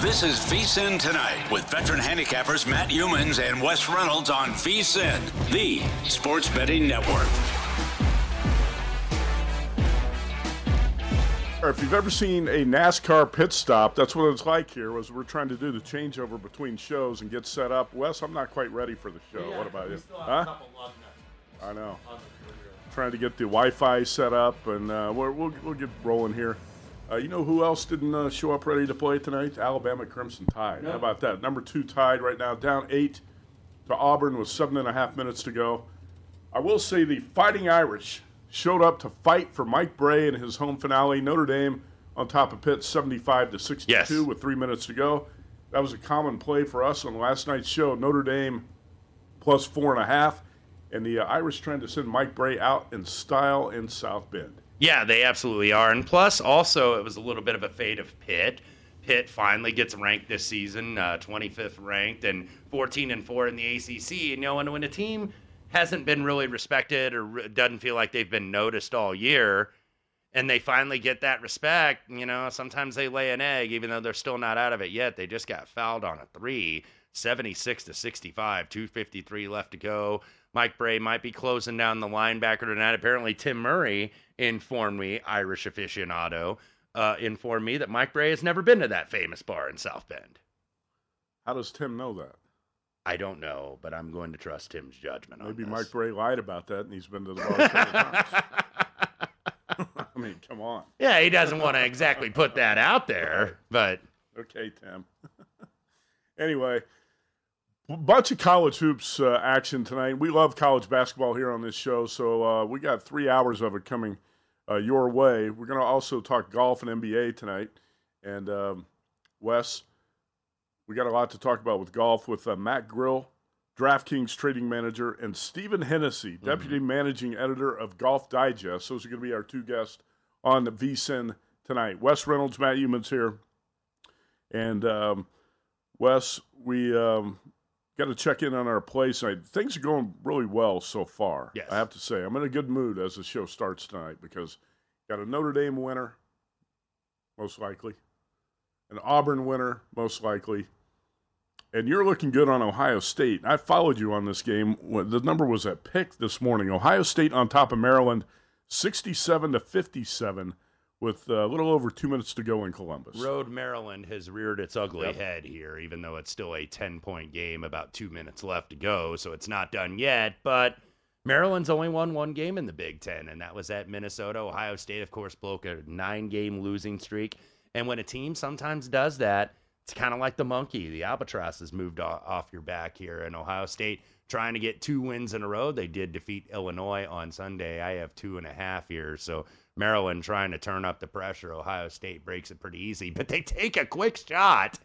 This is VSIN Tonight with veteran handicappers Matt Youmans and Wes Reynolds on VSIN, the sports betting network. If you've ever seen a NASCAR pit stop, that's what it's like here. Was we're trying to do the changeover between shows and get set up. Wes, I'm not quite ready for the show. Yeah, what about we you? still have Huh? a couple I know. on the career. Trying to get the Wi-Fi set up, and uh, we're, we'll we'll get rolling here. Uh, you know who else didn't uh, show up ready to play tonight? Alabama Crimson Tide. How about that? Number two tied right now, down eight to Auburn with seven and a half minutes to go. I will say the Fighting Irish showed up to fight for Mike Brey in his home finale. Notre Dame on top of Pitt, 75 to 62 Yes. with three minutes to go. That was a common play for us on last night's show. Notre Dame plus four and a half, and the uh, Irish trying to send Mike Brey out in style in South Bend. Yeah, they absolutely are. And plus, also, it was a little bit of a fate of Pitt. Pitt finally gets ranked this season, uh, 25th ranked, and 14 and 4 in the ACC. And, you know, and when a team hasn't been really respected or doesn't feel like they've been noticed all year, and they finally get that respect, you know, sometimes they lay an egg, even though they're still not out of it yet. They just got fouled on a three, 76 to 65, 253 left to go. Mike Brey might be closing down the linebacker tonight. Apparently, Tim Murray informed me, Irish aficionado, uh, informed me that Mike Brey has never been to that famous bar in South Bend. How does Tim know that? I don't know, but I'm going to trust Tim's judgment on it. Maybe Mike. Brey lied about that, and he's been to the bar times. I mean, come on. yeah, he doesn't want to exactly put that out there, but Okay, Tim. anyway, bunch of college hoops uh, action tonight. We love college basketball here on this show, so uh, we got three hours of it coming uh, your way. We're going to also talk golf and NBA tonight. And um, Wes, we got a lot to talk about with golf with uh, Matt Grill, DraftKings trading manager, and Stephen Hennessy, deputy managing editor of Golf Digest. Those are going to be our two guests on the VSIN tonight. Wes Reynolds, Matt Youmans here. And um, Wes, we um, got to check in on our play tonight. Things are going really well so far. Yes. I have to say, I'm in a good mood as the show starts tonight because got a Notre Dame winner, most likely, an Auburn winner, most likely, and you're looking good on Ohio State. I followed you on this game. The number was at pick this morning. Ohio State on top of Maryland, 67 to 57, with a little over two minutes to go in Columbus. Road Maryland has reared its ugly Yep. head here, even though it's still a 10 point game, about two minutes left to go. So it's not done yet. But Maryland's only won one game in the Big Ten, and that was at Minnesota. Ohio State, of course, broke a nine game losing streak. And when a team sometimes does that, it's kind of like the monkey. The albatross has moved off your back here. And Ohio State trying to get two wins in a row. They did defeat Illinois on Sunday. I have two and a half here. So Maryland trying to turn up the pressure. Ohio State breaks it pretty easy, but they take a quick shot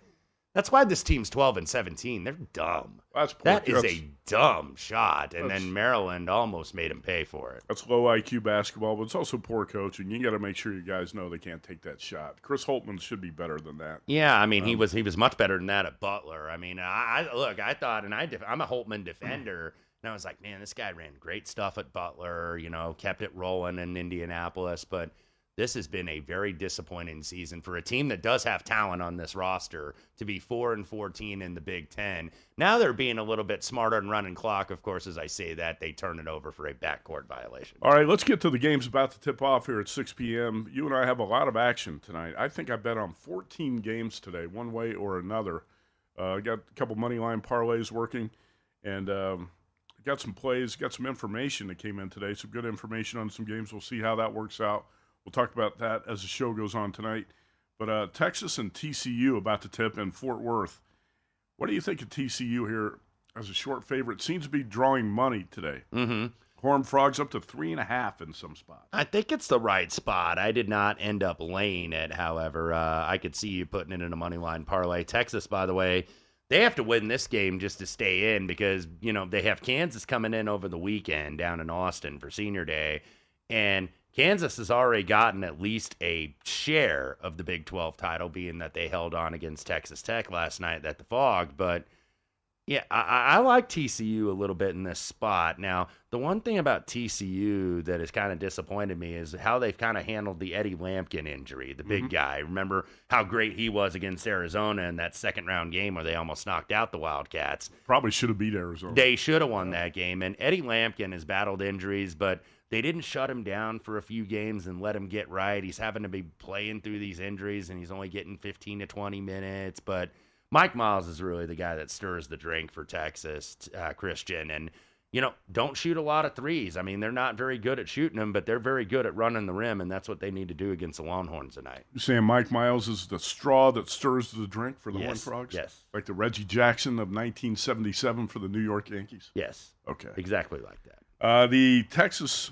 that's why this team's 12 and 17. They're dumb. That's that is a dumb shot. And then Maryland almost made them pay for it. That's low IQ basketball, but it's also poor coaching. You got to make sure you guys know they can't take that shot. Chris Holtmann should be better than that. Yeah, I mean um, he was he was much better than that at Butler. I mean, I, I look, I thought, and I I'm a Holtmann defender. And I was like, man, this guy ran great stuff at Butler, you know, kept it rolling in Indianapolis. But this has been a very disappointing season for a team that does have talent on this roster to be 4 and 14 in the Big 10. Now they're being a little bit smarter and running clock. Of course, as I say that, they turn it over for a backcourt violation. All right, let's get to the games about to tip off here at 6 p.m. You and I have a lot of action tonight. I think I bet on 14 games today, one way or another. Uh, got a couple money line parlays working, and um, got some plays, got some information that came in today. Some good information on some games. We'll see how that works out. We'll talk about that as the show goes on tonight. But uh, Texas and TCU about to tip in Fort Worth. What do you think of TCU here as a short favorite? Seems to be drawing money today. Mm-hmm. Horn Frogs up to three and a half in some spots. I think it's the right spot. I did not end up laying it, however. Uh, I could see you putting it in a money line parlay. Texas, by the way, they have to win this game just to stay in because, you know, they have Kansas coming in over the weekend down in Austin for senior day. And Kansas has already gotten at least a share of the Big 12 title, being that they held on against Texas Tech last night at the fog. But yeah, I, I, like TCU a little bit in this spot. Now, the one thing about TCU that has kind of disappointed me is how they've kind of handled the Eddie Lampkin injury, the big mm-hmm. guy. Remember how great he was against Arizona in that second round game where they almost knocked out the Wildcats. Probably should have beat Arizona. They should have won that game. And Eddie Lampkin has battled injuries, but – they didn't shut him down for a few games and let him get right. He's having to be playing through these injuries and he's only getting 15 to 20 minutes. But Mike Miles is really the guy that stirs the drink for Texas, uh, Christian. And, you know, don't shoot a lot of threes. I mean, they're not very good at shooting them, but they're very good at running the rim, and that's what they need to do against the Longhorns tonight. You're saying Mike Miles is the straw that stirs the drink for the yes, Horned Frogs? Yes. Like the Reggie Jackson of 1977 for the New York Yankees? Yes. Okay. Exactly like that. Uh, the Texas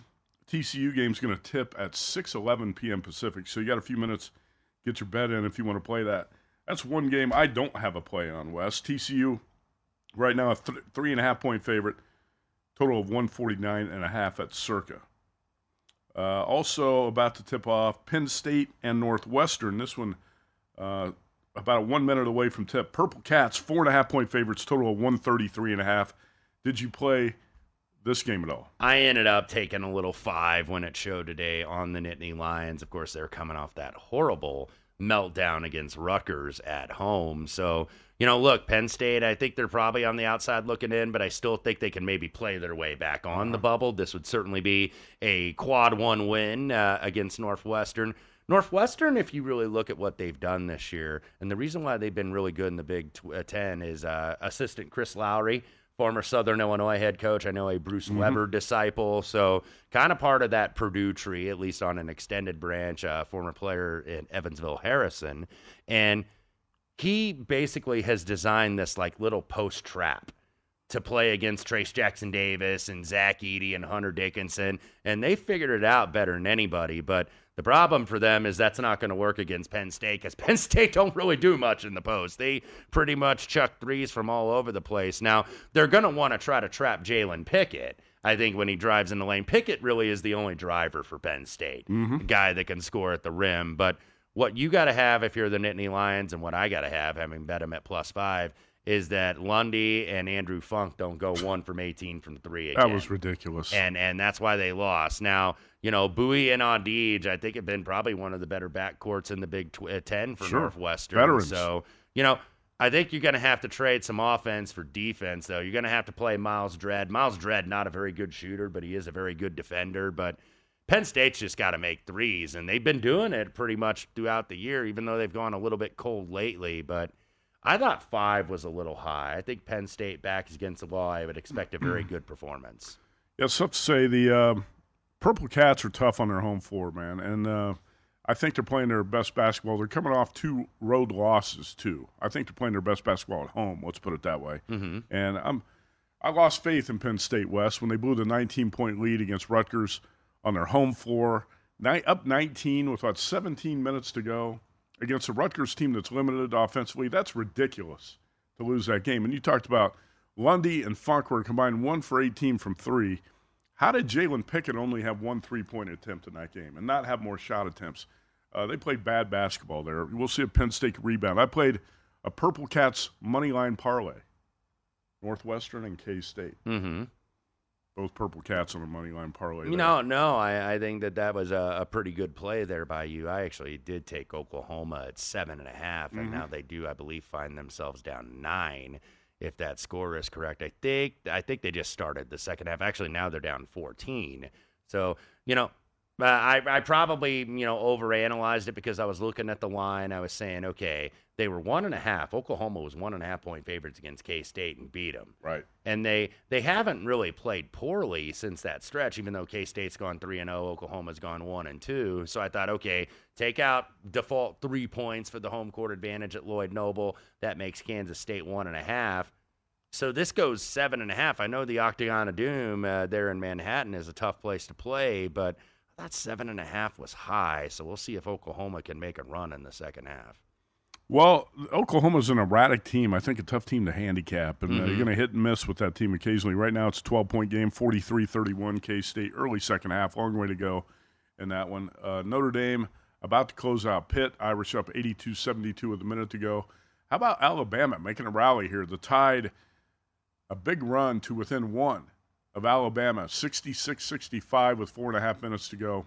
TCU game is going to tip at 6:11 p.m. Pacific, so you got a few minutes. Get your bet in if you want to play that. That's one game I don't have a play on. Wes TCU right now a th- three and a half point favorite, total of 149 and a half at Circa. Uh, also about to tip off Penn State and Northwestern. This one uh, about one minute away from tip. Purple Cats four and a half point favorites, total of 133 and a half. Did you play this game at all? I ended up taking a little five when it showed today on the Nittany Lions. Of course, they're coming off that horrible meltdown against Rutgers at home. So, you know, look, Penn State, I think they're probably on the outside looking in, but I still think they can maybe play their way back on the uh-huh. bubble. This would certainly be a quad one win uh, against Northwestern. Northwestern, if you really look at what they've done this year, and the reason why they've been really good in the Big uh, Ten is uh, assistant Chris Lowery former Southern Illinois head coach. I know a Bruce mm-hmm. Weber disciple. So, kind of part of that Purdue tree, at least on an extended branch, uh, former player in Evansville Harrison. And he basically has designed this like little post trap to play against Trayce Jackson Davis and Zach Edey and Hunter Dickinson. And they figured it out better than anybody. But the problem for them is that's not going to work against Penn State because Penn State don't really do much in the post. They pretty much chuck threes from all over the place. Now, they're going to want to try to trap Jalen Pickett. I think when he drives in the lane, Pickett really is the only driver for Penn State, mm-hmm. guy that can score at the rim. But what you got to have if you're the Nittany Lions, and what I got to have, having bet them at plus five, is that Lundy and Andrew Funk don't go one from 18 from three again. That was ridiculous. And and that's why they lost. Now, you know, Buie and Audige, I think have been probably one of the better backcourts in the Big tw- uh, 10 for sure. Northwestern. Veterans. So, you know, I think you're going to have to trade some offense for defense, though. You're going to have to play Myles Dread. Myles Dread, not a very good shooter, but he is a very good defender. But Penn State's just got to make threes, and they've been doing it pretty much throughout the year, even though they've gone a little bit cold lately. But – I thought five was a little high. I think Penn State back against the wall. I would expect a very good performance. Yeah, to say. The uh, Purple Cats are tough on their home floor, man, and uh, I think they're playing their best basketball. They're coming off two road losses too. I think they're playing their best basketball at home. Let's put it that way. Mm-hmm. And I'm I lost faith in Penn State Wes when they blew the 19 point lead against Rutgers on their home floor, up 19 with about 17 minutes to go against a Rutgers team that's limited offensively. That's ridiculous to lose that game. And you talked about Lundy and Funk were combined one for 18 from three. How did Jalen Pickett only have one three point attempt in that game and not have more shot attempts? Uh, they played bad basketball there. We'll see if Penn State rebound. I played a Purple Cats money line parlay, Northwestern and K State. Mm-hmm. Both Purple Cats on a money line parlay. You know, no, I, I think that that was a, a, pretty good play there by you. I actually did take Oklahoma at seven and a half, and mm-hmm. now they do, I believe, find themselves down nine if that score is correct. I think I think they just started the second half. Actually, now they're down 14. So you know, uh, I I probably you know overanalyzed it because I was looking at the line. I was saying, okay, they were one and a half. Oklahoma was one and a half point favorites against K State and beat them. Right. And they they haven't really played poorly since that stretch. Even though K State's gone three and zero, oh, Oklahoma's gone one and two. So I thought, okay, take out default three points for the home court advantage at Lloyd Noble. That makes Kansas State one and a half. So this goes seven and a half. I know the Octagon of Doom uh, there in Manhattan is a tough place to play, but Thought seven and a half was high. So we'll see if Oklahoma can make a run in the second half. Well, Oklahoma's an erratic team. I think a tough team to handicap, and uh, mm-hmm. you're going to hit and miss with that team occasionally. Right now, it's a 12 point game, 43 31 K State, early second half. Long way to go in that one. Uh, Notre Dame about to close out Pitt. Irish up 82 72 with a minute to go. How about Alabama making a rally here? The Tide a big run to within one of Alabama, 66 65 with four and a half minutes to go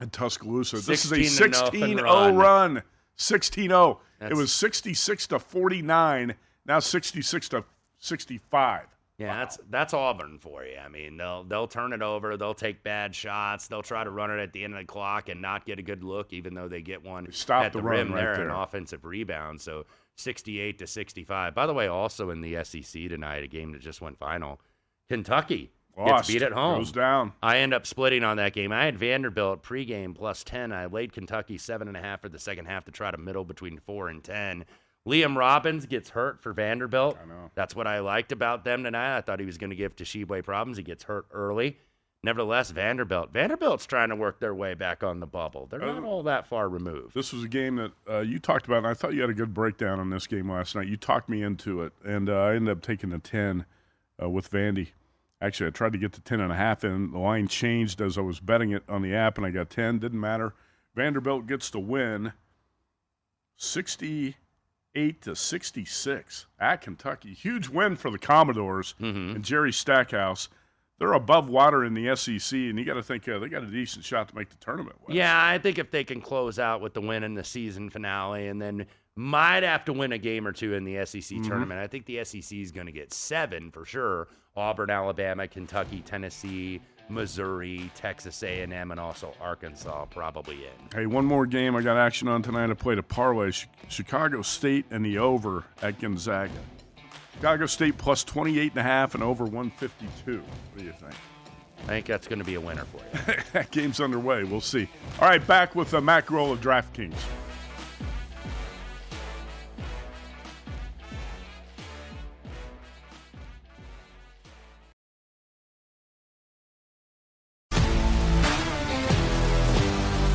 in Tuscaloosa. This is a 16 0 run. 16 0. It was 66 to 49, now 66 to 65. Yeah, wow. that's that's Auburn for you. I mean, they'll they'll turn it over, they'll take bad shots, they'll try to run it at the end of the clock and not get a good look, even though they get one Stop at the, the rim right there, there, an offensive rebound. So 68 to 65. By the way, also in the SEC tonight, a game that just went final. Kentucky Lost. gets beat at home. Goes down. I end up splitting on that game. I had Vanderbilt pregame plus 10. I laid Kentucky seven and a half for the second half to try to middle between four and 10. Liam Robbins gets hurt for Vanderbilt. I know. That's what I liked about them tonight. I thought he was going to give Tshiebwe problems. He gets hurt early. Nevertheless, Vanderbilt. Vanderbilt's trying to work their way back on the bubble. They're not uh, all that far removed. This was a game that uh, you talked about, and I thought you had a good breakdown on this game last night. You talked me into it, and uh, I ended up taking the 10 uh, with Vandy. Actually, I tried to get the 10 and a half, and the line changed as I was betting it on the app, and I got 10. Didn't matter. Vanderbilt gets the win 68 to 66 at Kentucky. Huge win for the Commodores mm-hmm. and Jerry Stackhouse they're above water in the SEC, and you got to think uh, they got a decent shot to make the tournament. Wes. Yeah, I think if they can close out with the win in the season finale, and then might have to win a game or two in the SEC mm-hmm. tournament. I think the SEC is going to get seven for sure. Auburn, Alabama, Kentucky, Tennessee, Missouri, Texas A&M, and also Arkansas probably in. Hey, one more game I got action on tonight. I played a parlay: Chicago State and the over at Gonzaga. Chicago State plus 28 and a half and over 152. What do you think? I think that's going to be a winner for you. that game's underway. We'll see. All right, back with the Grohl of DraftKings.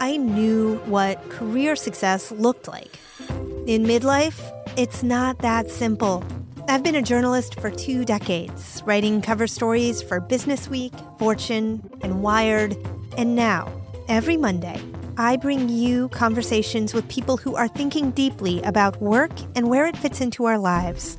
I knew what career success looked like. In midlife, it's not that simple. I've been a journalist for two decades, writing cover stories for Business Week, Fortune, and Wired. And now, every Monday, I bring you conversations with people who are thinking deeply about work and where it fits into our lives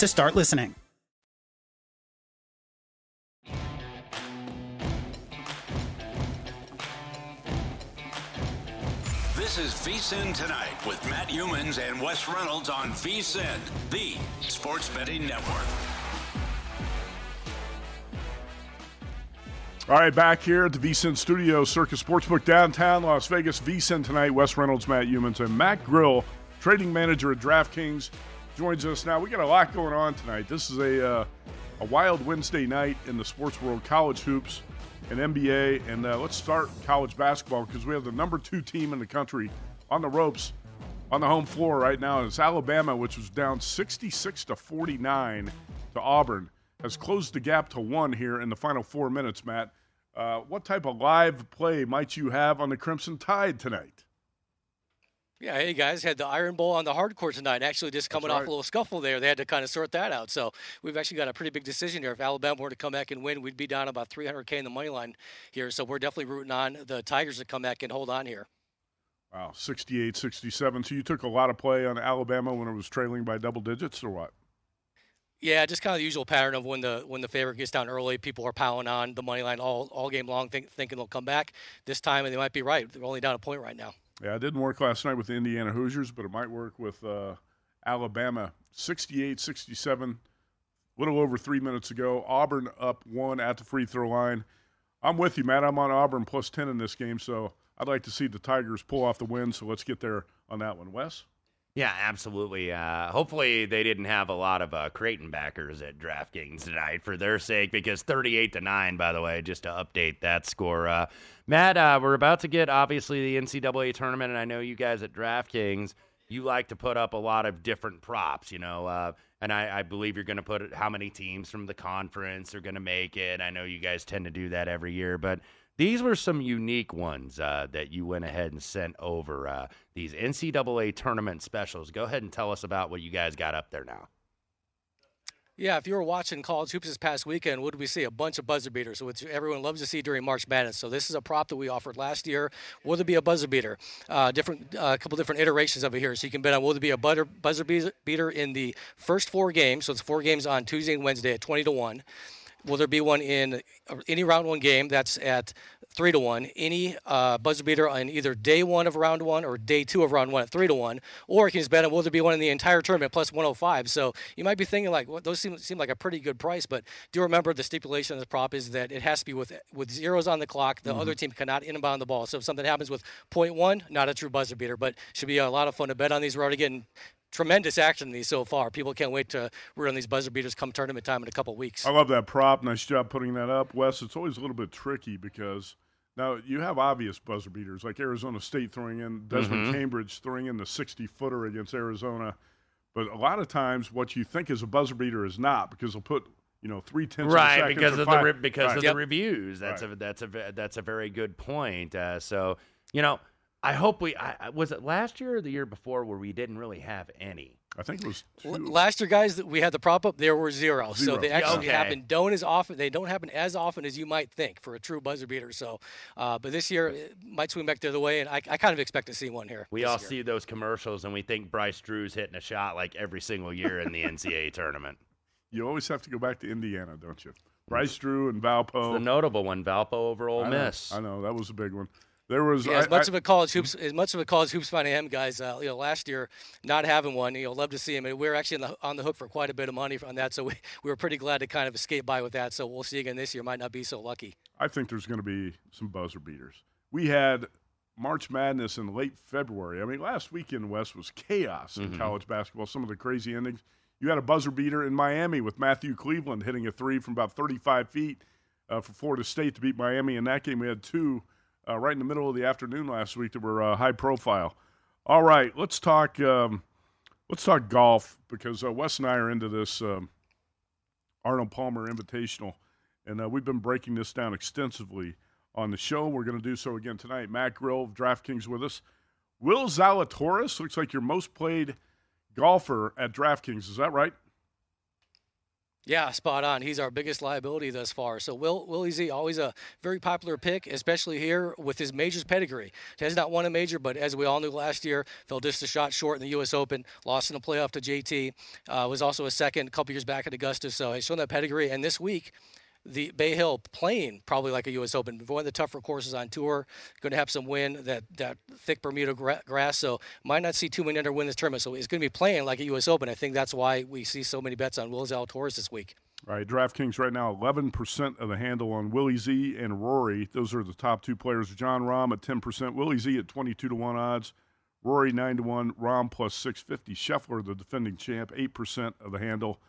to start listening. This is VSIN Tonight with Matt Youmans and Wes Reynolds on VSIN, the sports betting network. All right, back here at the VSIN Studio, Circa Sportsbook downtown Las Vegas. VSIN tonight, Wes Reynolds, Matt Youmans, and Matt Grill, trading manager at DraftKings, joins us now. We got a lot going on tonight. This is a uh, a wild Wednesday night in the sports world, college hoops and NBA. And uh, let's start college basketball because we have the number two team in the country on the ropes on the home floor right now. It's Alabama, which was down 66 to 49 to Auburn, has closed the gap to one here in the final four minutes. Matt, uh, what type of live play might you have on the Crimson Tide tonight? Yeah, hey guys, had the Iron Bowl on the hardcore tonight. Actually, just coming right. off a little scuffle there, they had to kind of sort that out. So we've actually got a pretty big decision here. If Alabama were to come back and win, we'd be down about 300k in the money line here. So we're definitely rooting on the Tigers to come back and hold on here. Wow, 68 67. So you took a lot of play on Alabama when it was trailing by double digits, or what? Yeah, just kind of the usual pattern of when the when the favorite gets down early, people are piling on the money line all, all game long, think, thinking they'll come back. This time, and they might be right. They're only down a point right now. Yeah, it didn't work last night with the Indiana Hoosiers, but it might work with uh, Alabama. 68 67, a little over three minutes ago. Auburn up one at the free throw line. I'm with you, Matt. I'm on Auburn plus 10 in this game, so I'd like to see the Tigers pull off the win, so let's get there on that one. Wes? Yeah, absolutely. Uh, hopefully, they didn't have a lot of uh, Creighton backers at DraftKings tonight for their sake, because 38 to nine, by the way, just to update that score. Uh, Matt, uh, we're about to get obviously the NCAA tournament, and I know you guys at DraftKings, you like to put up a lot of different props, you know. Uh, and I, I believe you're going to put how many teams from the conference are going to make it. I know you guys tend to do that every year, but these were some unique ones uh, that you went ahead and sent over. Uh, these NCAA tournament specials. Go ahead and tell us about what you guys got up there now. Yeah, if you were watching college hoops this past weekend, what did we see? A bunch of buzzer beaters, which everyone loves to see during March Madness. So this is a prop that we offered last year. Will there be a buzzer beater? Uh, different, a uh, couple different iterations of it here. So you can bet on will there be a butter, buzzer beater in the first four games. So it's four games on Tuesday and Wednesday at 20 to one. Will there be one in any round one game? That's at three to one. Any uh, buzzer beater on either day one of round one or day two of round one at three to one. Or you can just bet on will there be one in the entire tournament plus 105. So you might be thinking like, well, those seem, seem like a pretty good price. But do remember the stipulation of the prop is that it has to be with with zeros on the clock. The Mm-hmm. other team cannot inbound the ball. So if something happens with point one, not a true buzzer beater. But should be a lot of fun to bet on these. We're already getting tremendous action in these so far. People can't wait to root on these buzzer beaters come tournament time in a couple weeks. I love that prop. Nice job putting that up, Wes. It's always a little bit tricky because now you have obvious buzzer beaters like Arizona State throwing in Desmond Mhm. Cambridge throwing in the 60 footer against Arizona, but a lot of times what you think is a buzzer beater is not because they'll put you know three tenths right of a second because or of the five- re- because Right. of the reviews. That's a that's a that's a very good point. Uh, so you know, I hope we I, I- was it last year or the year before where we didn't really have any. I think it was L- Last year, guys, that we had the prop up. There were zero, so they actually Okay. happen. Don't as often. They don't happen as often as you might think for a true buzzer beater. So, uh, but this year it might swing back the other way, and I, I kind of expect to see one here. We all year. see those commercials and we think Bryce Drew's hitting a shot like every single year in the NCAA tournament. You always have to go back to Indiana, don't you? Bryce Drew and Valpo. It's the notable one, Valpo over Ole I know, Miss. I know that was a big one. There was Yeah, as I- much I- of a college hoops, as much of a college hoops fan I am, guys. Uh, you know, last year not having one, you know, love to see him. And we are actually on the, on the hook for quite a bit of money on that, so we, we were pretty glad to kind of escape by with that. So we'll see again this year. Might not be so lucky. I think there's going to be some buzzer beaters. We had March Madness in late February. I mean, last weekend, Wes was chaos in Mhm. college basketball. Some of the crazy endings. You had a buzzer beater in Miami with Matthew Cleveland hitting a three from about 35 feet uh, for Florida State to beat Miami. In that game, we had two uh, right in the middle of the afternoon last week that were uh, high profile. All right, let's talk. Um, let's talk golf because uh, Wes and I are into this um, Arnold Palmer Invitational, and uh, we've been breaking this down extensively on the show. We're going to do so again tonight. Matt Grill of DraftKings with us. Will Zalatoris looks like your most played golfer at DraftKings. Is that right? Yeah, spot on. He's our biggest liability thus far. So Will Willie Z always a very popular pick, especially here with his majors pedigree. He has not won a major, but as we all knew last year, fell just a shot short in the U.S. Open, lost in the playoff to JT. Uh, was also a second a couple years back at Augusta. So he's shown that pedigree. And this week, the Bay Hill playing probably like a U.S. Open, one of the tougher courses on tour. Going to have some wind, that that thick Bermuda gra- grass, so might not see too many under win this tournament. So he's going to be playing like a U.S. Open. I think that's why we see so many bets on Will Zalatoris this week. All right, DraftKings right now, 11% of the handle on Willie Z and Rory. Those are the top two players. Jon Rahm at 10%, Willie Z at 22 to 1 odds, Rory 9 to 1, Rahm plus 650. Scheffler, the defending champ, 8% of the handle,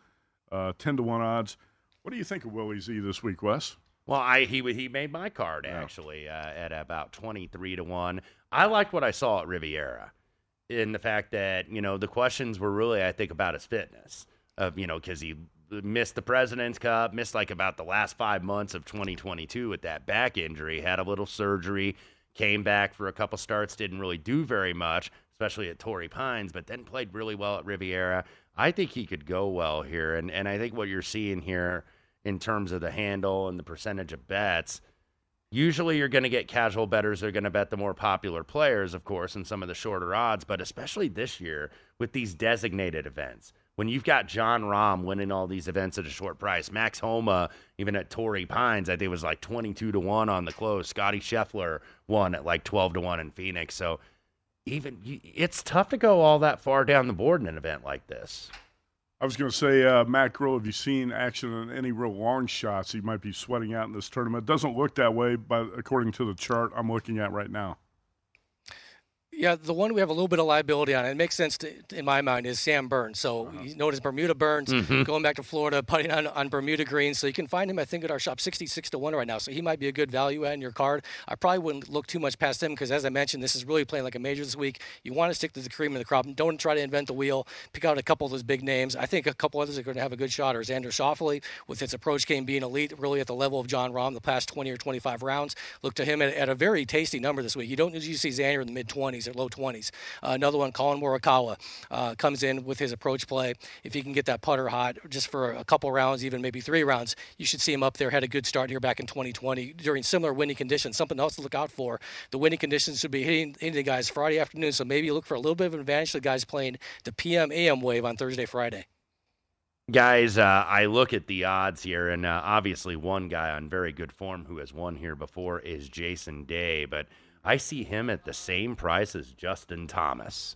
uh, 10 to 1 odds. What do you think of Willie Z this week, Wes? Well, I he he made my card actually uh, at about twenty three to one. I liked what I saw at Riviera, in the fact that you know the questions were really I think about his fitness of you know because he missed the President's Cup, missed like about the last five months of 2022 with that back injury, had a little surgery, came back for a couple starts, didn't really do very much, especially at Torrey Pines, but then played really well at Riviera. I think he could go well here, and and I think what you're seeing here in terms of the handle and the percentage of bets. Usually, you're going to get casual bettors. They're going to bet the more popular players, of course, and some of the shorter odds. But especially this year with these designated events, when you've got Jon Rahm winning all these events at a short price, Max Homa, even at Torrey Pines, I think was like 22 to 1 on the close. Scotty Scheffler won at like 12 to 1 in Phoenix. So even it's tough to go all that far down the board in an event like this. I was going to say, uh, Matt Grill, have you seen action on any real long shots he might be sweating out in this tournament? Doesn't look that way, but according to the chart I'm looking at right now. Yeah, the one we have a little bit of liability on, it makes sense to, in my mind, is Sam Burns. So Uh-huh. he's known as Bermuda Burns, Mhm. going back to Florida, putting on, on Bermuda greens. So you can find him, I think, at our shop 66 to 1 right now. So he might be a good value add in your card. I probably wouldn't look too much past him because, as I mentioned, this is really playing like a major this week. You want to stick to the cream of the crop. Don't try to invent the wheel. Pick out a couple of those big names. I think a couple others are going to have a good shot. Or Xander Schauffele, with his approach game being elite, really at the level of Jon Rahm the past 20 or 25 rounds. Look to him at, at a very tasty number this week. You don't usually see Xander in the mid 20s or low 20s. Uh, another one, Collin Morikawa, uh, comes in with his approach play. If he can get that putter hot just for a couple rounds, even maybe three rounds, you should see him up there. Had a good start here back in 2020 during similar windy conditions. Something else to look out for. The windy conditions should be hitting, hitting the guys Friday afternoon, so maybe look for a little bit of an advantage to the guys playing the PM AM wave on Thursday, Friday. Guys, uh, I look at the odds here, and uh, obviously one guy on very good form who has won here before is Jason Day, but I see him at the same price as Justin Thomas.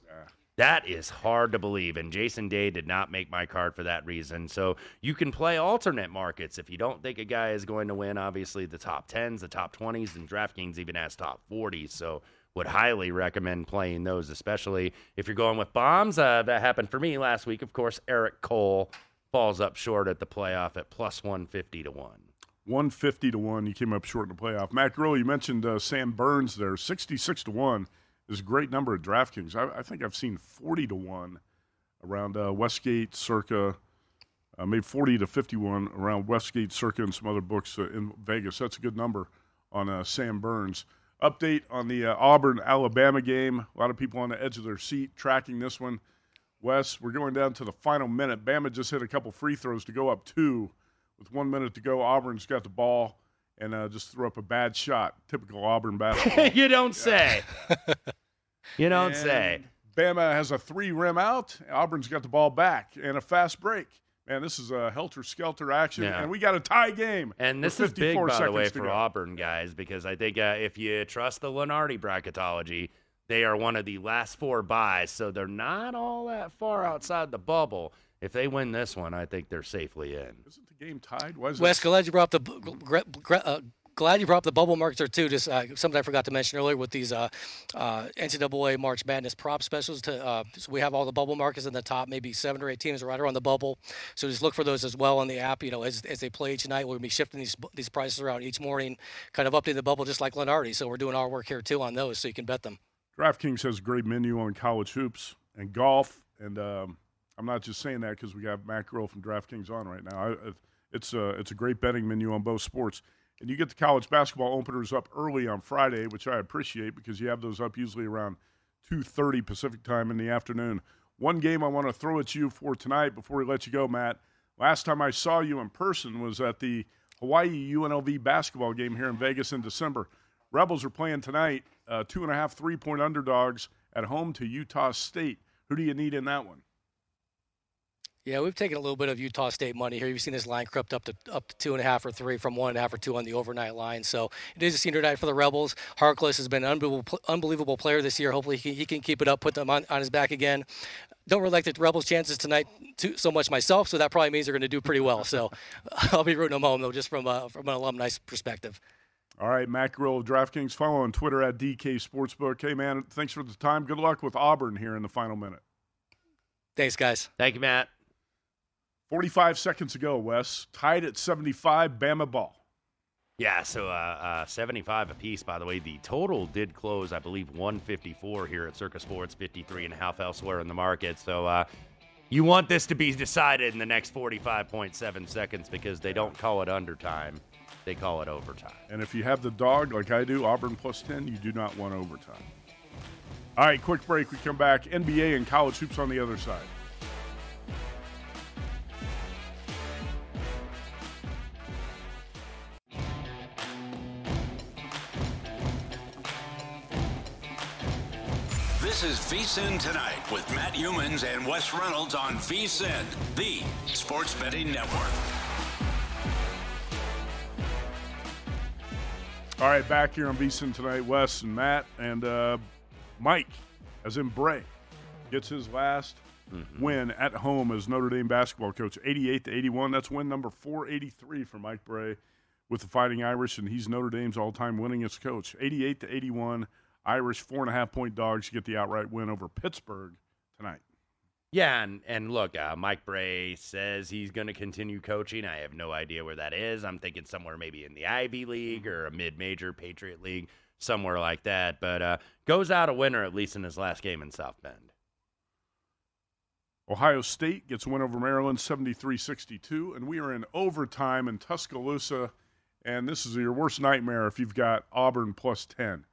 That is hard to believe, and Jason Day did not make my card for that reason. So you can play alternate markets if you don't think a guy is going to win. Obviously, the top tens, the top twenties, and DraftKings even has top forties. So would highly recommend playing those, especially if you're going with bombs. Uh, that happened for me last week. Of course, Eric Cole falls up short at the playoff at plus 150 to 1. 150 to 1. He came up short in the playoff. Matt Grill, you mentioned uh, Sam Burns there. 66 to 1 is a great number at DraftKings. I, I think I've seen 40 to 1 around uh, Westgate, circa, uh, maybe 40 to 51 around Westgate, circa, and some other books uh, in Vegas. That's a good number on uh, Sam Burns. Update on the uh, Auburn Alabama game. A lot of people on the edge of their seat tracking this one. Wes, we're going down to the final minute. Bama just hit a couple free throws to go up two. With one minute to go, Auburn's got the ball and uh, just threw up a bad shot. Typical Auburn basketball. you don't say. you don't And say. Bama has a three rim out. Auburn's got the ball back and a fast break. Man, this is a helter skelter action, Yeah. and we got a tie game. And this is big, 54 by the way, for go. Auburn guys, because I think uh, if you trust the Lunardi bracketology, they are one of the last four buys, so they're not all that far outside the bubble. If they win this one, I think they're safely in. Isn't the game tied? Why is Wes, it? glad you brought up the gr- gr- uh, glad you brought up the bubble markets there too. Just uh, something I forgot to mention earlier with these uh, uh, NCAA March Madness prop specials. To uh, so we have all the bubble markets in the top, maybe seven or eight teams right around the bubble. So just look for those as well on the app. You know, as, as they play each night, we'll be shifting these these prices around each morning, kind of updating the bubble just like Lunardi. So we're doing our work here too on those, so you can bet them. DraftKings has a great menu on college hoops and golf, and um, I'm not just saying that because we got Matt Grill from DraftKings on right now. I, it's a it's a great betting menu on both sports, and you get the college basketball openers up early on Friday, which I appreciate because you have those up usually around 2:30 Pacific time in the afternoon. One game I want to throw at you for tonight before we let you go, Matt. Last time I saw you in person was at the Hawaii UNLV basketball game here in Vegas in December. Rebels are playing tonight, uh, two and a half three point underdogs at home to Utah State. Who do you need in that one? Yeah, we've taken a little bit of Utah State money here. You've seen this line crept up to up to two and a half or three from one and a half or two on the overnight line. So it is a senior night for the Rebels. Harkless has been an unbelievable, unbelievable player this year. Hopefully he, he can keep it up, put them on, on his back again. Don't really like the Rebels' chances tonight too, so much myself, so that probably means they're going to do pretty well. So I'll be rooting them home though, just from a, from an alumni perspective. All right, Matt Grill of DraftKings. Follow on Twitter at DK Sportsbook. Hey, man, thanks for the time. Good luck with Auburn here in the final minute. Thanks, guys. Thank you, Matt. 45 seconds ago, Wes. Tied at 75, Bama ball. Yeah, so uh, uh, 75 apiece, by the way. The total did close, I believe, 154 here at Circa Sports, 53 and a half elsewhere in the market. So uh, you want this to be decided in the next 45.7 seconds because they don't call it undertime. They call it overtime. And if you have the dog like I do, Auburn plus 10, you do not want overtime. All right, quick break. We come back. NBA and college hoops on the other side. This is VSIN Tonight with Matt Youmans and Wes Reynolds on VSIN, the sports betting network. All right, back here on VSIN tonight, Wes and Matt and uh, Mike, as in Brey, gets his last win at home as Notre Dame basketball coach, 88 to 81. That's win number 483 for Mike Brey with the Fighting Irish, and he's Notre Dame's all-time winningest coach. 88 to 81. Irish four and a half point dogs get the outright win over Pittsburgh tonight. Yeah, and, and look, uh, Mike Brey says he's going to continue coaching. I have no idea where that is. I'm thinking somewhere maybe in the Ivy League or a mid-major Patriot League, somewhere like that. But uh, goes out a winner at least in his last game in South Bend. Ohio State gets a win over Maryland 73 62, and we are in overtime in Tuscaloosa. And this is your worst nightmare if you've got Auburn plus 10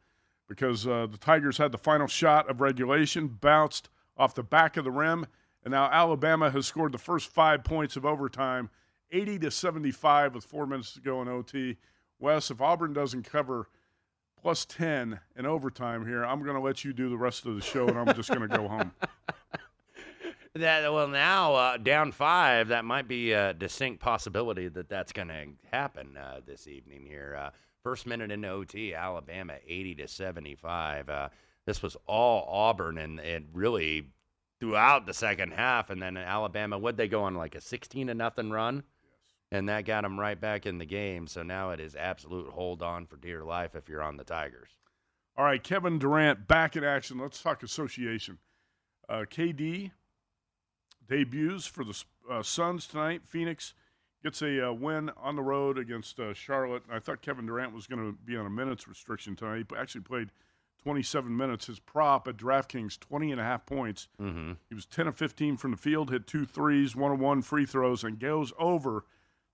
because uh, the Tigers had the final shot of regulation, bounced off the back of the rim, and now Alabama has scored the first five points of overtime 80 to 75 with four minutes to go in OT. Wes, if Auburn doesn't cover plus 10 in overtime here, I'm going to let you do the rest of the show and I'm just going to go home. That well now uh, down five. That might be a distinct possibility that that's going to happen uh, this evening here. First minute in OT, Alabama eighty to seventy five. Uh, this was all Auburn, and it really throughout the second half, and then Alabama would they go on like a sixteen to nothing run, and that got them right back in the game. So now it is absolute hold on for dear life if you're on the Tigers. All right, Kevin Durant back in action. Let's talk association. Uh, KD debuts for the uh, Suns tonight. Phoenix gets a uh, win on the road against uh, Charlotte. I thought Kevin Durant was going to be on a minutes restriction tonight. He actually played 27 minutes. His prop at DraftKings, 20 and a half points. Mm-hmm. He was 10 of 15 from the field, hit two threes, one of one free throws, and goes over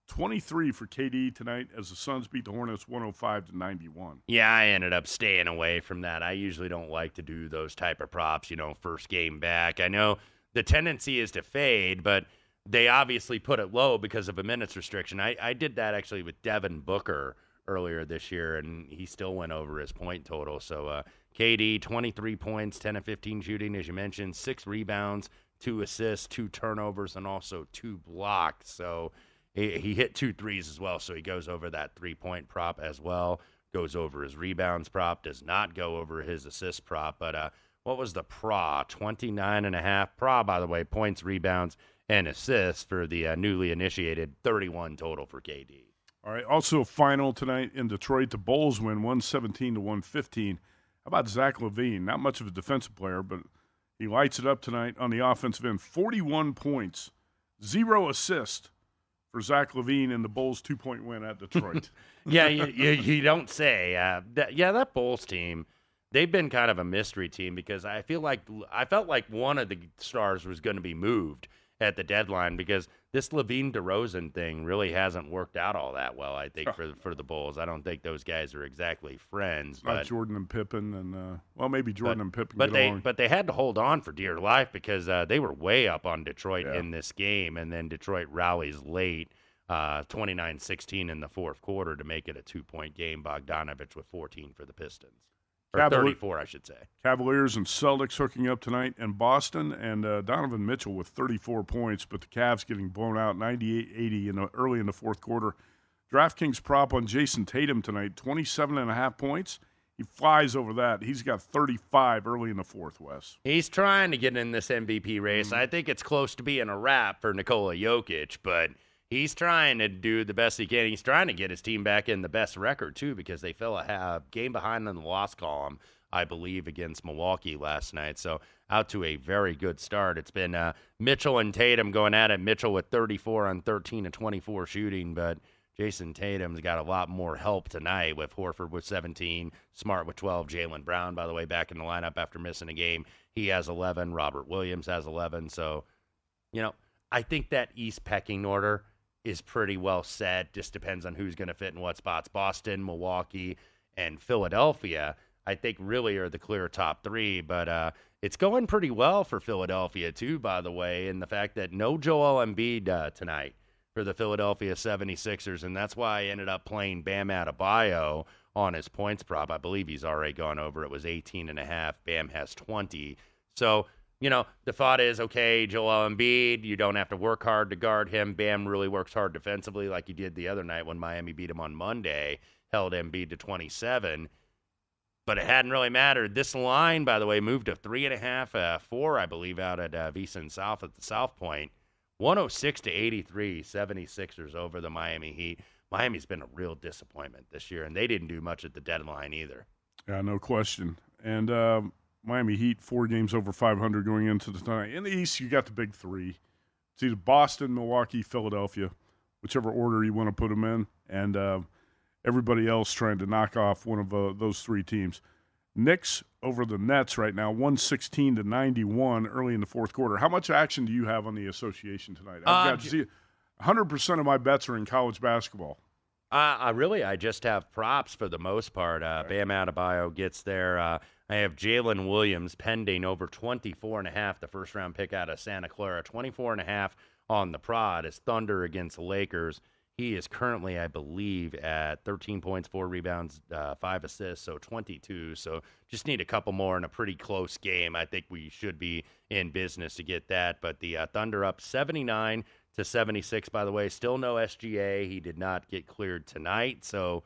23 for KD tonight as the Suns beat the Hornets 105 to 91. Yeah, I ended up staying away from that. I usually don't like to do those type of props, you know, first game back. I know the tendency is to fade, but they obviously put it low because of a minutes restriction. I, I did that actually with Devin Booker earlier this year, and he still went over his point total. So uh, KD, 23 points, 10 of 15 shooting, as you mentioned, six rebounds, two assists, two turnovers, and also two blocks. So he, he hit two threes as well. So he goes over that three point prop as well, goes over his rebounds prop, does not go over his assist prop. But uh, what was the PRA? 29 and a half. PRA, by the way, points, rebounds, and assists for the uh, newly initiated 31 total for KD. All right. Also, final tonight in Detroit. The Bulls win 117 to 115. How about Zach LaVine? Not much of a defensive player, but he lights it up tonight on the offensive end. 41 points, zero assists for Zach LaVine in the Bulls' two point win at Detroit. yeah, you, you, you, don't say. Uh, that, yeah, that Bulls team, they've been kind of a mystery team because I feel like I felt like one of the stars was going to be moved at the deadline because this LaVine DeRozan thing really hasn't worked out all that well. I think for for the Bulls, I don't think those guys are exactly friends. Not Jordan and Pippen, and uh, well, maybe Jordan but, and Pippen. But they along. but they had to hold on for dear life because uh, they were way up on Detroit Yeah. in this game, and then Detroit rallies late. Uh, 29-16 in the fourth quarter to make it a two-point game. Bogdanovich with 14 for the Pistons, or Cavalier- 34, I should say. Cavaliers and Celtics hooking up tonight, in Boston and uh, Donovan Mitchell with 34 points, but the Cavs getting blown out 98-80 in the, early in the fourth quarter. DraftKings prop on Jayson Tatum tonight, 27 and a half points. He flies over that. He's got 35 early in the fourth, Wes. He's trying to get in this MVP race. I think it's close to being a wrap for Nikola Jokic, but he's trying to do the best he can. He's trying to get his team back in the best record too, because they fell a game behind in the loss column, I believe, against Milwaukee last night. So out to a very good start. It's been uh, Mitchell and Tatum going at it. Mitchell with 34 on 13 and 24 shooting, but Jayson Tatum's got a lot more help tonight with Horford with 17, Smart with 12, Jaylen Brown, by the way, back in the lineup after missing a game. He has 11. Robert Williams has 11. So, you know, I think that East pecking order is pretty well set. Just depends on who's going to fit in what spots. Boston, Milwaukee, and Philadelphia, I think, really are the clear top three. But uh, it's going pretty well for Philadelphia, too, by the way, and the fact that no Joel Embiid uh, tonight for the Philadelphia 76ers, and that's why I ended up playing Bam Adebayo on his points prop. I believe he's already gone over. It was 18 and a half. Bam has 20. So, you know, the thought is, okay, Joel Embiid, you don't have to work hard to guard him. Bam really works hard defensively like he did the other night when Miami beat him on Monday, held Embiid to 27. But it hadn't really mattered. This line, by the way, moved to three and a half, uh, four, I believe, out at uh, Visa South at the South Point. 106 to 83, 76ers over the Miami Heat. Miami's been a real disappointment this year, and they didn't do much at the deadline either. Yeah, no question. And uh, Miami Heat, four games over 500 going into the night. In the East, you got the big three. It's either Boston, Milwaukee, Philadelphia, whichever order you want to put them in, and uh, everybody else trying to knock off one of uh, those three teams. Knicks over the Nets right now, 116 to 91 early in the fourth quarter. How much action do you have on the association tonight? I've got z- 100% of my bets are in college basketball. Uh, I really, I just have props for the most part. Uh, Bam Adebayo gets there. Uh, I have Jalen Williams pending over 24 and a half, the first round pick out of Santa Clara. 24 and a half on the prod is Thunder against Lakers. He is currently, I believe, at 13 points, four rebounds, uh, five assists, so 22. So just need a couple more in a pretty close game. I think we should be in business to get that. But the uh, Thunder up 79 to 76, by the way. Still no SGA. He did not get cleared tonight. So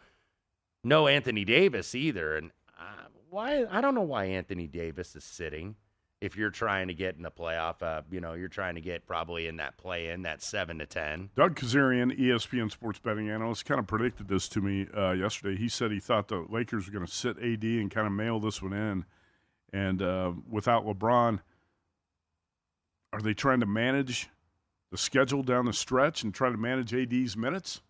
no Anthony Davis either. And uh, why? I don't know why Anthony Davis is sitting if you're trying to get in the playoff, uh, you know, you're trying to get probably in that play in that seven to ten. Doug Kezirian, ESPN sports betting analyst, kind of predicted this to me uh, yesterday. He said he thought the Lakers were going to sit AD and kind of mail this one in, and uh, without LeBron, are they trying to manage the schedule down the stretch and try to manage AD's minutes,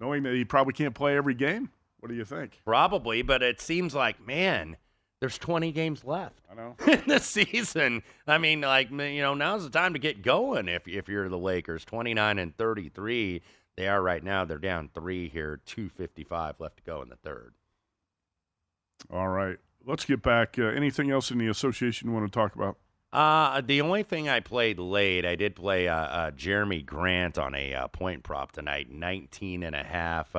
knowing that he probably can't play every game? What do you think? Probably, but it seems like man there's 20 games left. I know. in the season. I mean, like you know, now's the time to get going. If if you're the Lakers, 29 and 33, they are right now. They're down three here, 2:55 left to go in the third. All right, let's get back. Uh, anything else in the association you want to talk about? Uh, the only thing I played late, I did play uh, uh Jerami Grant on a uh, point prop tonight, 19 and a half.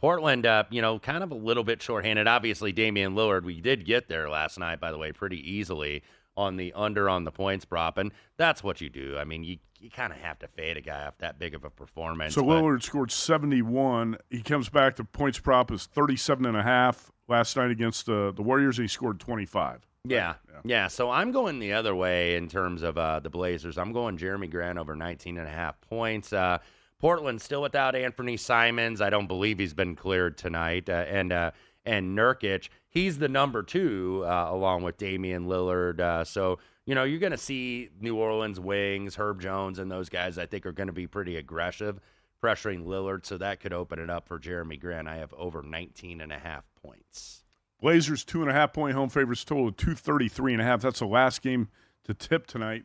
Uh, Portland, uh, you know, kind of a little bit shorthanded. Obviously, Damian Lillard, we did get there last night, by the way, pretty easily on the under on the points prop, and that's what you do. I mean, you you kind of have to fade a guy off that big of a performance. So but, Lillard scored 71. He comes back. The points prop is 37 and a half last night against the the Warriors. he scored 25. Yeah, yeah, yeah. So I'm going the other way in terms of uh, the Blazers. I'm going Jerami Grant over 19 and a half points. Uh, Portland still without Anthony Simons. I don't believe he's been cleared tonight. Uh, and uh, and Nurkic, he's the number two uh, along with Damian Lillard. Uh, so you know you're going to see New Orleans wings, Herb Jones, and those guys. I think are going to be pretty aggressive, pressuring Lillard. So that could open it up for Jerami Grant. I have over 19 and a half points. Blazers two and a half point home favorites total of 233 and a half. That's the last game to tip tonight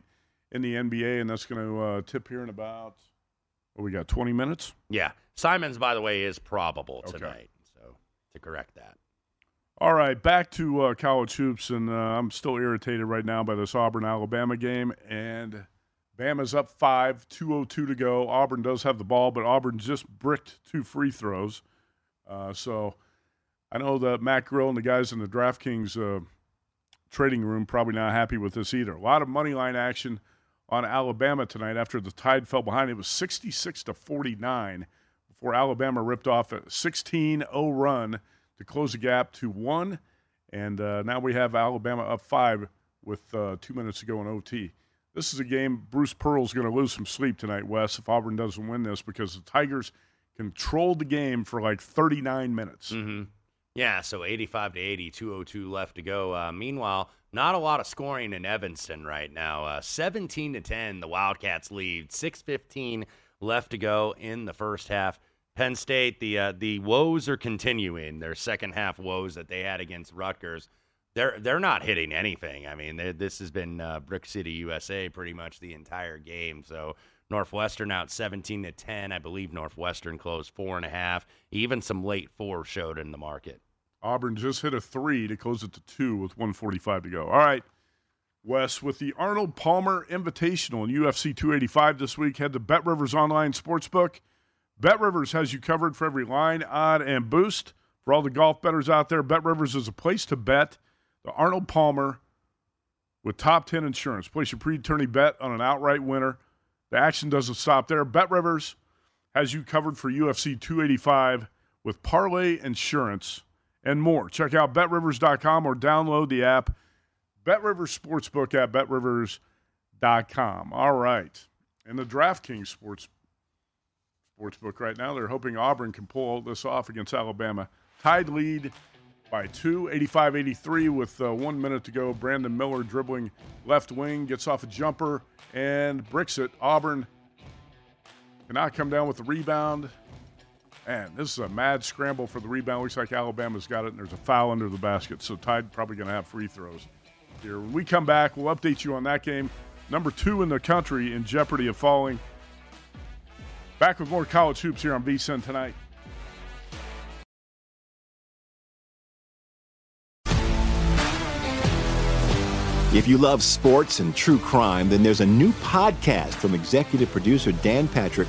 in the NBA, and that's going to uh, tip here in about what we got 20 minutes? Yeah. Simons, by the way, is probable tonight. Okay. So to correct that. All right, back to uh, college hoops, and uh, I'm still irritated right now by this Auburn Alabama game. And Bama's up five, 202 to go. Auburn does have the ball, but Auburn just bricked two free throws. Uh, so I know that Matt Grill and the guys in the DraftKings uh, trading room probably not happy with this either. A lot of money line action on Alabama tonight after the Tide fell behind. It was 66 to 49 before Alabama ripped off a 16-0 run to close the gap to one, and uh, now we have Alabama up five with uh, two minutes to go in OT. This is a game Bruce Pearl's going to lose some sleep tonight, Wes, if Auburn doesn't win this because the Tigers controlled the game for like 39 minutes. Mm-hmm. Yeah, so 85 to 80, 202 left to go. Uh, meanwhile, not a lot of scoring in Evanston right now. Uh, 17 to 10, the Wildcats lead. 6:15 left to go in the first half. Penn State, the uh, the woes are continuing. Their second half woes that they had against Rutgers, they're they're not hitting anything. I mean, this has been uh, Brick City, USA, pretty much the entire game. So Northwestern out 17 to 10. I believe Northwestern closed four and a half. Even some late four showed in the market. Auburn just hit a three to close it to two with 145 to go. All right, Wes, with the Arnold Palmer Invitational in UFC 285 this week, head to Bet Rivers Online Sportsbook. Bet Rivers has you covered for every line, odd, and boost. For all the golf bettors out there, Bet Rivers is a place to bet. The Arnold Palmer with top 10 insurance. Place your pre tourney bet on an outright winner. The action doesn't stop there. Bet Rivers has you covered for UFC 285 with Parlay Insurance and more. Check out betrivers.com or download the app BetRivers Sportsbook at betrivers.com. All right. And the DraftKings Sports Sportsbook right now, they're hoping Auburn can pull this off against Alabama. Tide lead by two, 85 83, with uh, one minute to go. Brandon Miller dribbling left wing, gets off a jumper and bricks it. Auburn cannot come down with the rebound. Man, this is a mad scramble for the rebound. Looks like Alabama's got it, and there's a foul under the basket. So Tide probably going to have free throws here. When we come back, we'll update you on that game. Number two in the country in jeopardy of falling. Back with more college hoops here on VSIN tonight. If you love sports and true crime, then there's a new podcast from executive producer Dan Patrick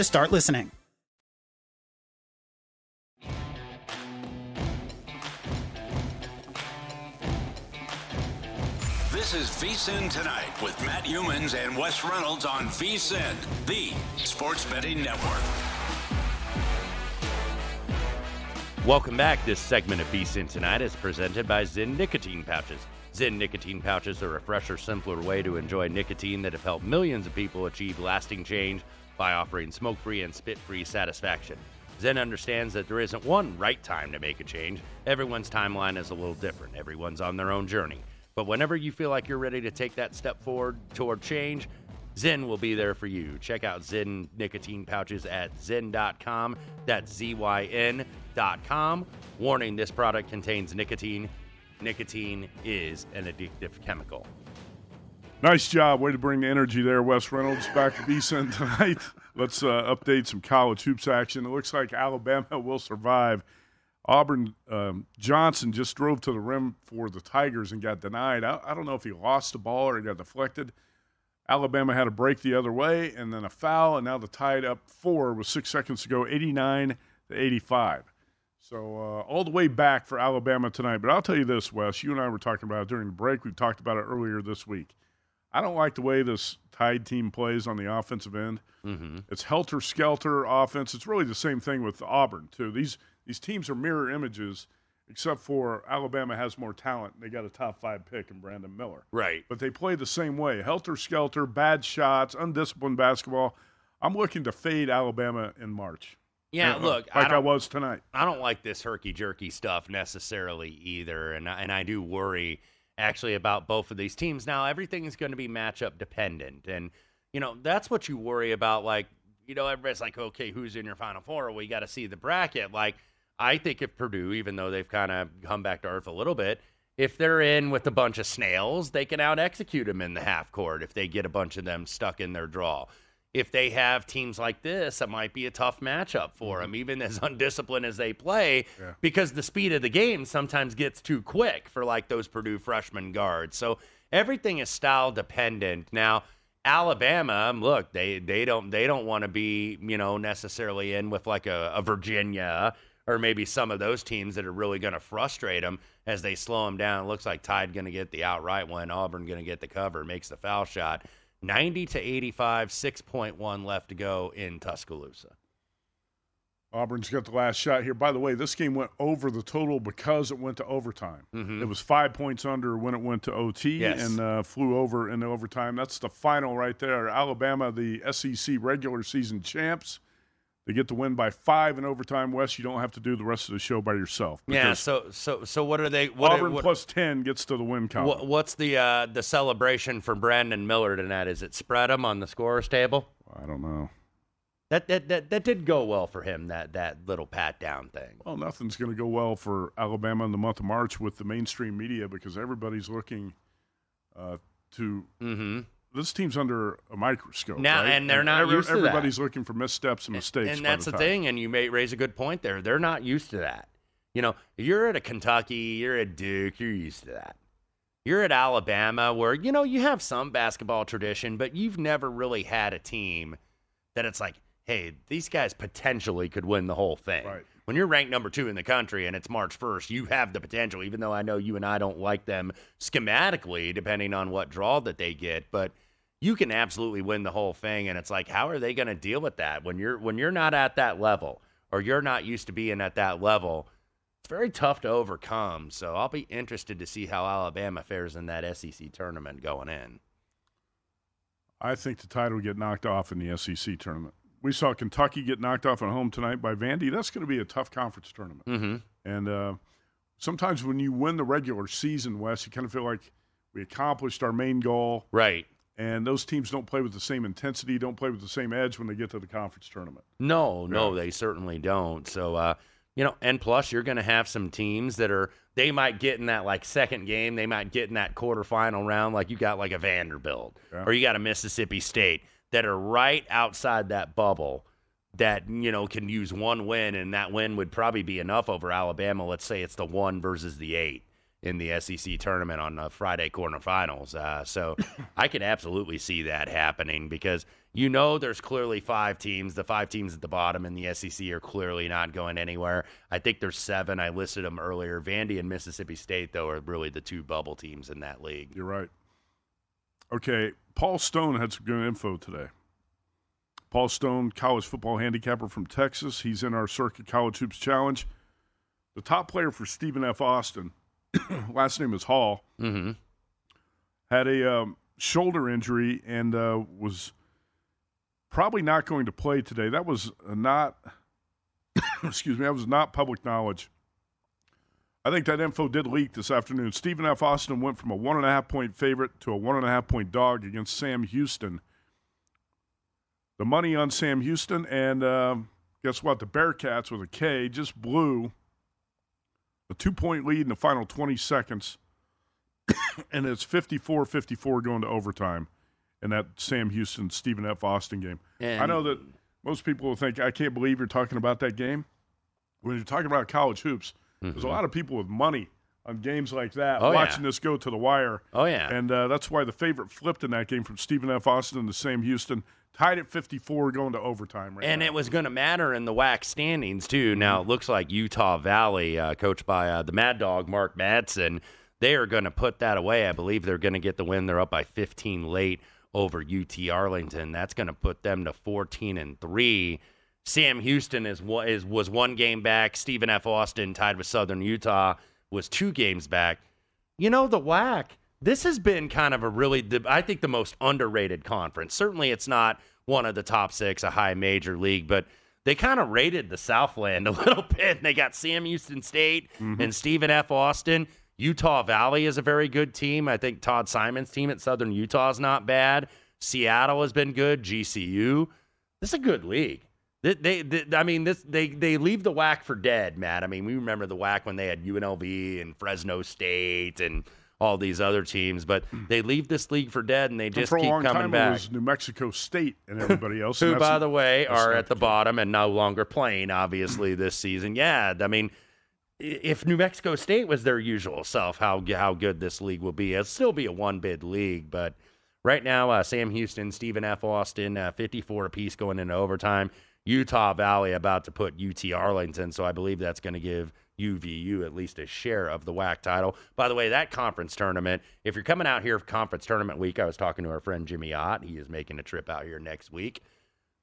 start listening. This is VSIN Tonight with Matt Youmans and Wes Reynolds on VSIN, the sports betting network. Welcome back. This segment of VSIN Tonight is presented by ZYN Nicotine Pouches. ZYN Nicotine Pouches are a fresher, simpler way to enjoy nicotine that have helped millions of people achieve lasting change by offering smoke free and spit free satisfaction. ZYN understands that there isn't one right time to make a change. Everyone's timeline is a little different, everyone's on their own journey. But whenever you feel like you're ready to take that step forward toward change, ZYN will be there for you. Check out ZYN nicotine pouches at zyn.com. That's Z Y N.com. Warning this product contains nicotine. Nicotine is an addictive chemical. Nice job. Way to bring the energy there, Wes Reynolds. Back to VSIN tonight. Let's uh, update some college hoops action. It looks like Alabama will survive. Auburn um, Johnson just drove to the rim for the Tigers and got denied. I, I don't know if he lost the ball or he got deflected. Alabama had a break the other way and then a foul, and now the Tide up four with six seconds to go, 89 to 85. So uh, all the way back for Alabama tonight. But I'll tell you this, Wes. You and I were talking about it during the break. We talked about it earlier this week. I don't like the way this Tide team plays on the offensive end. Mm-hmm. It's helter skelter offense. It's really the same thing with Auburn too. These these teams are mirror images, except for Alabama has more talent. They got a top five pick in Brandon Miller. Right. But they play the same way: helter skelter, bad shots, undisciplined basketball. I'm looking to fade Alabama in March. Yeah, Uh, look, like I, don't- was tonight. I don't like this herky jerky stuff necessarily either, and I- and I do worry actually about both of these teams. Now everything is going to be matchup dependent, and you know that's what you worry about. Like you know, everybody's like, okay, who's in your Final Four? We got to see the bracket. Like I think if Purdue, even though they've kind of come back to earth a little bit, if they're in with a bunch of snails, they can out execute them in the half court if they get a bunch of them stuck in their draw. If they have teams like this, it might be a tough matchup for mm-hmm. them, even as undisciplined as they play, Yeah. because the speed of the game sometimes gets too quick for like those Purdue freshman guards. So everything is style dependent. Now, Alabama, um, look, they they don't they don't want to be you know necessarily in with like a, a Virginia or maybe some of those teams that are really going to frustrate them as they slow them down. It looks like Tide going to get the outright one, Auburn going to get the cover, makes the foul shot. 90 to 85, 6.1 left to go in Tuscaloosa. Auburn's got the last shot here. By the way, this game went over the total because it went to overtime. It was five points under when it went to OT Yes. and uh, flew over in overtime. That's the final right there. Alabama, the SEC regular season champs. They get the win by five in overtime. Wes, you don't have to do the rest of the show by yourself. Yeah, so so so what are they what, Auburn what, plus ten gets to the win column. what what's the uh the celebration for Brandon Miller tonight? Is it spread him on the scorers table? I don't know. That that that, that did go well for him that that little pat down thing. Well, nothing's going to go well for Alabama in the month of March with the mainstream media because everybody's looking uh, to. Mm-hmm. This team's under a microscope. Now- right? and they're not used to that. Everybody's looking for missteps and mistakes. And by that's the time. thing, and you may raise a good point there. They're not used to that. You know, you're at a Kentucky, you're at Duke, you're used to that. You're at Alabama, where you know you have some basketball tradition, but you've never really had a team that it's like, hey, these guys potentially could win the whole thing. Right. When you're ranked number two in the country and it's March 1st, you have the potential, even though I know you and I don't like them schematically, depending on what draw that they get, but you can absolutely win the whole thing. And it's like, how are they going to deal with that when you're when you're not at that level or you're not used to being at that level? It's very tough to overcome. So I'll be interested to see how Alabama fares in that SEC tournament going in. I think the Tide will get knocked off in the SEC tournament. We saw Kentucky get knocked off at home tonight by Vandy. That's going to be a tough conference tournament. Mm-hmm. And uh, sometimes when you win the regular season, Wes, you kind of feel like we accomplished our main goal. Right. And those teams don't play with the same intensity, don't play with the same edge when they get to the conference tournament. No, no, they certainly don't. So, uh, you know, and plus you're going to have some teams that are they might get in that like second game, they might get in that quarterfinal round, like you got like a Vanderbilt Yeah. or you got a Mississippi State that are right outside that bubble that you know can use one win, and that win would probably be enough over Alabama. Let's say it's the one versus the eight in the SEC tournament on the Friday quarterfinals. Uh, so I can absolutely see that happening because you know there's clearly five teams. The five teams at the bottom in the SEC are clearly not going anywhere. I think there's seven. I listed them earlier. Vandy and Mississippi State, though, are really the two bubble teams in that league. You're right. Okay, Paul Stone had some good info today. Paul Stone, college football handicapper from Texas. He's in our Circuit College Hoops Challenge. The top player for Stephen F. Austin, last name is Hall, mm-hmm. had a um, shoulder injury and uh, was probably not going to play today. That was not, excuse me, that was not public knowledge. I think that info did leak this afternoon. Stephen F. Austin went from a one and a half point favorite to a one and a half point dog against Sam Houston. The money on Sam Houston, and um, guess what? The Bearcats with a K just blew a two point lead in the final 20 seconds, and it's 54 54 going to overtime in that Sam Houston Stephen F. Austin game. And- I know that most people will think, I can't believe you're talking about that game. When you're talking about college hoops, there's a lot of people with money on games like that Mm-hmm. Oh, yeah. watching this go to the wire. Oh, yeah. And uh, that's why the favorite flipped in that game from Stephen F. Austin to Sam Houston, tied at 54 going to overtime right And now. it was going to matter in the WAC standings too. Now it looks like Utah Valley, uh, coached by uh, the Mad Dog Mark Madsen, they are going to put that away. I believe they're going to get the win. They're up by 15 late over UT Arlington. That's going to put them to 14 and three. Sam Houston is wa- is was one game back. Stephen F. Austin tied with Southern Utah was two games back. You know the WAC. This has been kind of a really, I think, the most underrated conference. Certainly, it's not one of the top six, a high major league, but they kind of rated the Southland a little bit. They got Sam Houston State mm-hmm. and Stephen F. Austin. Utah Valley is a very good team. I think Todd Simon's team at Southern Utah is not bad. Seattle has been good. GCU. This is a good league. They, they, they, I mean, this they they leave the WAC for dead, Matt. I mean, we remember the WAC when they had UNLV and Fresno State and all these other teams, but they leave this league for dead and they just keep coming time, back. It was New Mexico State and everybody else. Who, by the way, are at the bottom and no longer playing, obviously, this season. Yeah, I mean, if New Mexico State was their usual self, how how good this league will be. It'll still be a one bid league, but right now, uh, Sam Houston, Stephen F. Austin, uh, 54 apiece going into overtime. Utah Valley about to put UT Arlington, so I believe that's going to give UVU at least a share of the WAC title. By the way, that conference tournament, if you're coming out here for conference tournament week, I was talking to our friend Jimmy Ott. He is making a trip out here next week.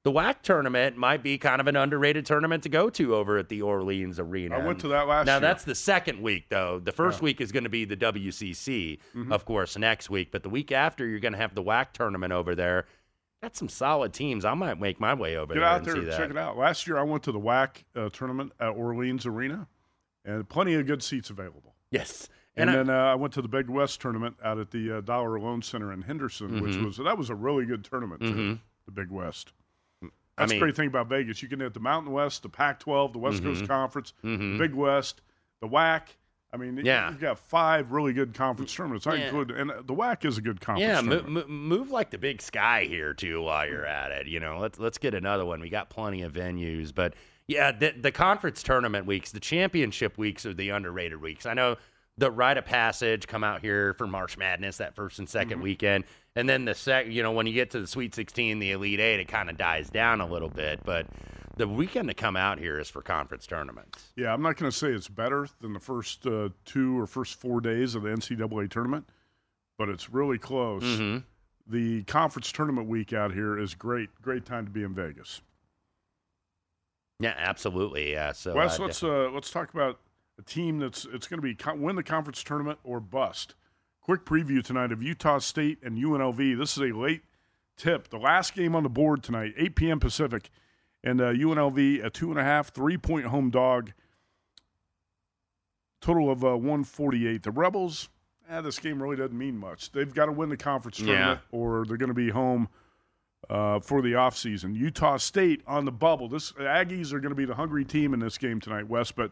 The WAC tournament might be kind of an underrated tournament to go to over at the Orleans Arena. I went to that last Now year. that's the second week, though. The first Yeah. week is going to be the WCC, Mhm. of course, next week. But the week after, you're going to have the WAC tournament over there. That's some solid teams. I might make my way over Get there out and there and check it out. Last year, I went to the WAC uh, tournament at Orleans Arena, and plenty of good seats available. Yes, And, And I- then uh, I went to the Big West tournament out at the uh, Dollar Loan Center in Henderson, which Mhm. was that was a really good tournament. too, Mhm. The Big West. I That's mean- the great thing about Vegas. You can hit the Mountain West, the Pac-12, the West Coast Mhm. Conference, the Big West, the WAC. I mean, Yeah. you've got five really good conference tournaments. I Yeah. include, and the WAC is a good conference. Yeah, mo- tournament. mo- move like the Big Sky here too while you're at it. You know, let's let's get another one. We got plenty of venues, but yeah, the, the conference tournament weeks, the championship weeks are the underrated weeks. I know the rite of passage come out here for March Madness that first and 2nd Mhm. weekend, and then the sec. You know, when you get to the Sweet 16, the Elite Eight, it kind of dies down a little bit, but. The weekend to come out here is for conference tournaments. Yeah, I'm not going to say it's better than the first uh, two or first four days of the NCAA tournament, but it's really close. Mhm. The conference tournament week out here is great. Great time to be in Vegas. Yeah, absolutely. Yeah. So Wes, uh, let's uh, let's talk about a team that's it's going to be co- win the conference tournament or bust. Quick preview tonight of Utah State and UNLV. This is a late tip. The last game on the board tonight, 8 p.m. Pacific, and uh, UNLV a two and a half, three point home dog. Total of uh, 148. The Rebels, eh, this game really doesn't mean much. They've got to win the conference Yeah. tournament, or they're going to be home uh, for the offseason. Utah State on the bubble. This Aggies are going to be the hungry team in this game tonight, Wes. But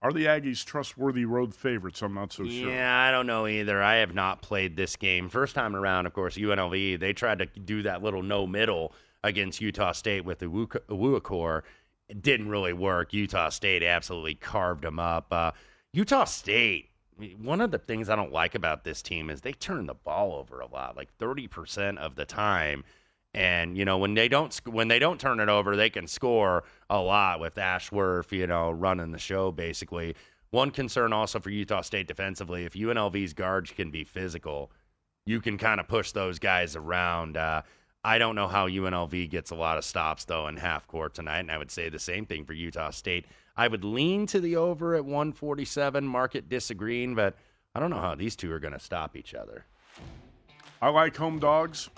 are the Aggies trustworthy road favorites? I'm not so sure. Yeah, I don't know either. I have not played this game. First time around, of course, UNLV, they tried to do that little no middle against Utah State with the Wuakor. It didn't really work. Utah State absolutely carved them up. Uh, Utah State, one of the things I don't like about this team is they turn the ball over a lot, like 30% of the time. And you know when they don't when they don't turn it over, they can score a lot with Ashworth, you know, running the show basically. One concern also for Utah State defensively, if UNLV's guards can be physical, you can kind of push those guys around. Uh, I don't know how UNLV gets a lot of stops though in half court tonight, and I would say the same thing for Utah State. I would lean to the over at 147. Market disagreeing, but I don't know how these two are going to stop each other. I like home dogs,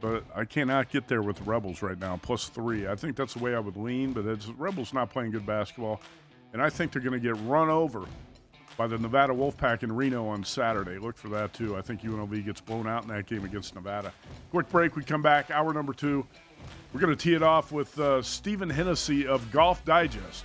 but I cannot get there with Rebels right now. Plus three. I think that's the way I would lean, but it's Rebels not playing good basketball, and I think they're going to get run over by the Nevada Wolfpack in Reno on Saturday. Look for that too. I think UNLV gets blown out in that game against Nevada. Quick break. We come back. Hour number two. We're going to tee it off with uh, Stephen Hennessey of Golf Digest.